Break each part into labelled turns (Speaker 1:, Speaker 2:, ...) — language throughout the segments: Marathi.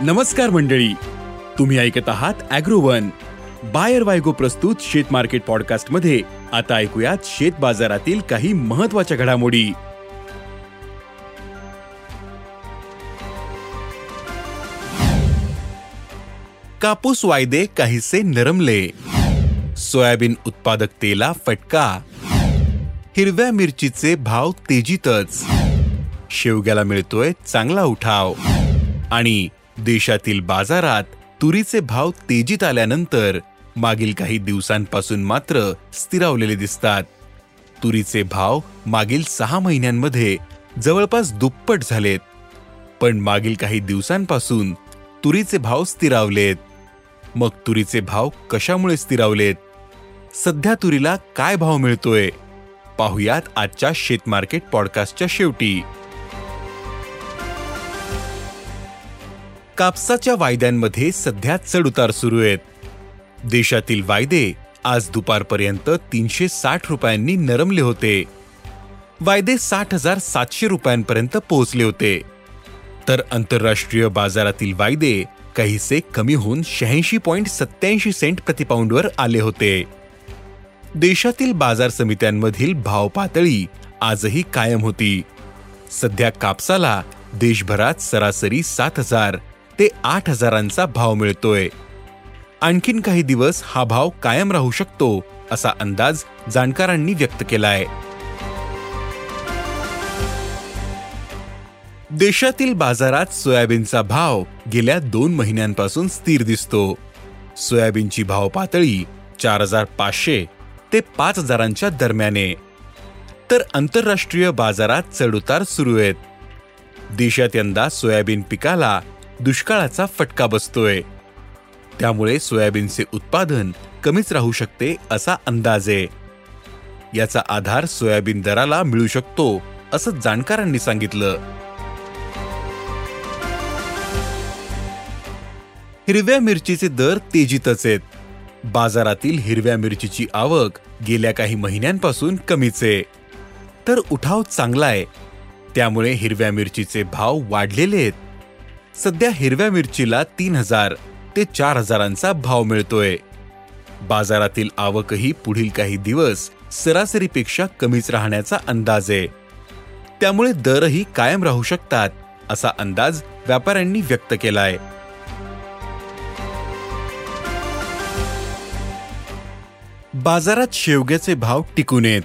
Speaker 1: नमस्कार मंडळी. तुम्ही ऐकत आहात अॅग्रोवन. बायर वायगो प्रस्तुत शेत मार्केट पॉडकास्टमध्ये आता ऐकूयात शेत बाजारातील काही महत्त्वाच्या घडामोडी. कापूस वायदे काहीसे नरमले. सोयाबीन उत्पादकतेला फटका. हिरव्या मिरचीचे भाव तेजीतच. शेवग्याला मिळतोय चांगला उठाव. आणि देशातील बाजारात तुरीचे भाव तेजीत आल्यानंतर मागील काही दिवसांपासून मात्र स्थिरावलेले दिसतात. तुरीचे भाव मागील सहा महिन्यांमध्ये जवळपास दुप्पट झालेत. पण मागील काही दिवसांपासून तुरीचे भाव स्थिरावलेत. मग तुरीचे भाव कशामुळे स्थिरावलेत? सध्या तुरीला काय भाव मिळतोय? पाहुयात आजच्या शेतमार्केट पॉडकास्टच्या शेवटी. कापसाच्या वायद्यांमध्ये सध्या चढउतार सुरू आहेत. देशातील वायदे आज दुपारपर्यंत तीनशे साठ रुपयांनी नरमले होते. वायदे साठ हजार सातशे रुपयांपर्यंत पोहोचले होते. तर आंतरराष्ट्रीय बाजारातील वायदे काहीसे कमी होऊन शहाऐंशी पॉईंट सत्याऐंशी सेंट प्रतिपाऊंडवर आले होते. देशातील बाजार समित्यांमधील भाव पातळी आजही कायम होती. सध्या कापसाला देशभरात सरासरी सात हजार ते आठ हजारांचा भाव मिळतोय. आणखीन काही दिवस हा भाव कायम राहू शकतो असा अंदाज जाणकारांनी व्यक्त केलाय. देशातील बाजारात सोयाबीनचा भाव गेल्या दोन महिन्यांपासून स्थिर दिसतो. सोयाबीनची भाव पातळी चार हजार पाचशे ते पाच हजारांच्या दरम्याने. तर आंतरराष्ट्रीय बाजारात चढउतार सुरू आहेत. देशात यंदा सोयाबीन पिकाला दुष्काळाचा फटका बसतोय. त्यामुळे सोयाबीनचे उत्पादन कमीच राहू शकते असा अंदाज. आहे याचा आधार सोयाबीन दराला मिळू शकतो असं जाणकारांनी सांगितलं. हिरव्या मिरचीचे दर तेजीतच आहेत. बाजारातील हिरव्या मिरचीची आवक गेल्या काही महिन्यांपासून कमीच आहे. तर उठाव चांगला आहे. त्यामुळे हिरव्या मिरचीचे भाव वाढलेले आहेत. सध्या हिरव्या मिरचीला तीन हजार ते चार हजारांचा भाव मिळतोय. बाजारातील आवकही पुढील काही दिवस सरासरीपेक्षा कमीच राहण्याचा अंदाज आहे. त्यामुळे दरही कायम राहू शकतात असा अंदाज व्यापाऱ्यांनी व्यक्त केलाय. बाजारात शेवग्याचे भाव टिकून येत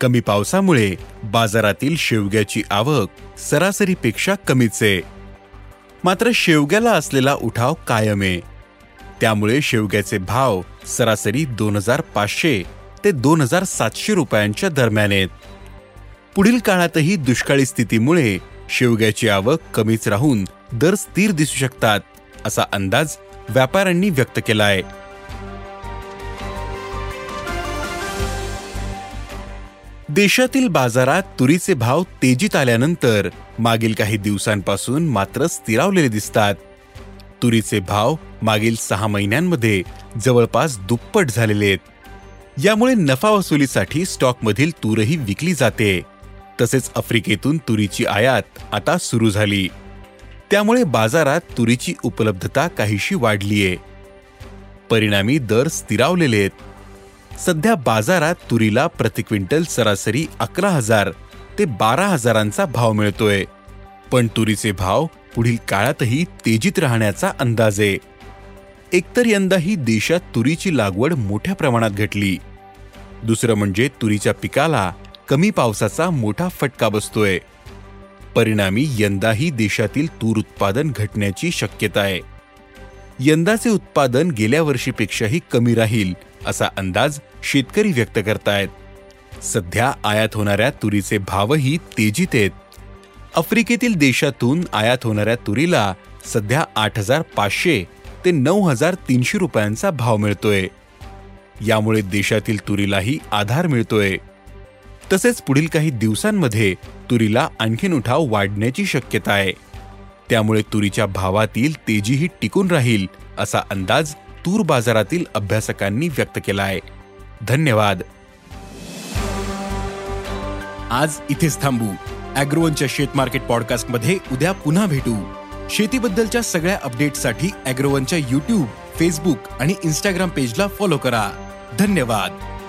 Speaker 1: कमी पावसामुळे बाजारातील शेवग्याची आवक सरासरीपेक्षा कमीच आहे. मात्र शेवग्याला असलेला उठाव कायम आहे. त्यामुळे शेवग्याचे भाव सरासरी दोन हजार पाचशे ते दोन हजार सातशे रुपयांच्या दरम्यान आहेत. पुढील काळातही दुष्काळी स्थितीमुळे शेवग्याची आवक कमीच राहून दर स्थिर दिसू शकतात असा अंदाज व्यापाऱ्यांनी व्यक्त केला आहे देशातील बाजारात तुरीचे भाव तेजीत आल्यानंतर मागील काही दिवसांपासून मात्र स्थिरावलेले दिसतात. तुरीचे भाव मागील सहा महिन्यांमध्ये जवळपास दुप्पट झालेले आहेत. यामुळे नफा वसुलीसाठी स्टॉकमधील तूरही विकली जाते. तसेच आफ्रिकेतून तुरीची आयात आता सुरू झाली. त्यामुळे बाजारात तुरीची उपलब्धता काहीशी वाढलीये. परिणामी दर स्थिरावलेले आहेत. सध्या बाजारात तुरीला प्रति क्विंटल सरासरी अकरा हजार ते बारा हजारांचा भाव मिळतोय. पण तुरीचे भाव पुढील काळातही तेजीत राहण्याचा अंदाज. आहे एकतर यंदाही देशात तुरीची लागवड मोठ्या प्रमाणात घटली. दुसरं म्हणजे तुरीच्या पिकाला कमी पावसाचा मोठा फटका बसतोय. परिणामी यंदाही देशातील तूर उत्पादन घटण्याची शक्यता आहे. यंदाचे उत्पादन गेल्या वर्षीपेक्षाही कमी राहील असा अंदाज शेतकरी व्यक्त करतायत. सध्या आयात होणाऱ्या तुरीचे भावही तेजीत आहेत. आफ्रिकेतील देशातून आयात होणाऱ्या तुरीला सध्या आठ हजार पाचशे ते नऊ हजार तीनशे रुपयांचा भाव मिळतोय. यामुळे देशातील तुरीलाही आधार मिळतोय. तसेच पुढील काही दिवसांमध्ये तुरीला आणखीन उठाव वाढण्याची शक्यता आहे. त्यामुळे तुरीच्या भावातील तेजीही टिकून राहील असा अंदाज तूर बाजारातील अभ्यासकांनी व्यक्त केला आहे धन्यवाद. आज इथेच थांबू. अॅग्रोवनच्या शेत मार्केट पॉडकास्टमध्ये उद्या पुन्हा भेटू. शेतीबद्दलच्या सगळ्या अपडेटसाठी अॅग्रोवनच्या युट्यूब फेसबुक आणि इन्स्टाग्राम पेजला फॉलो करा. धन्यवाद.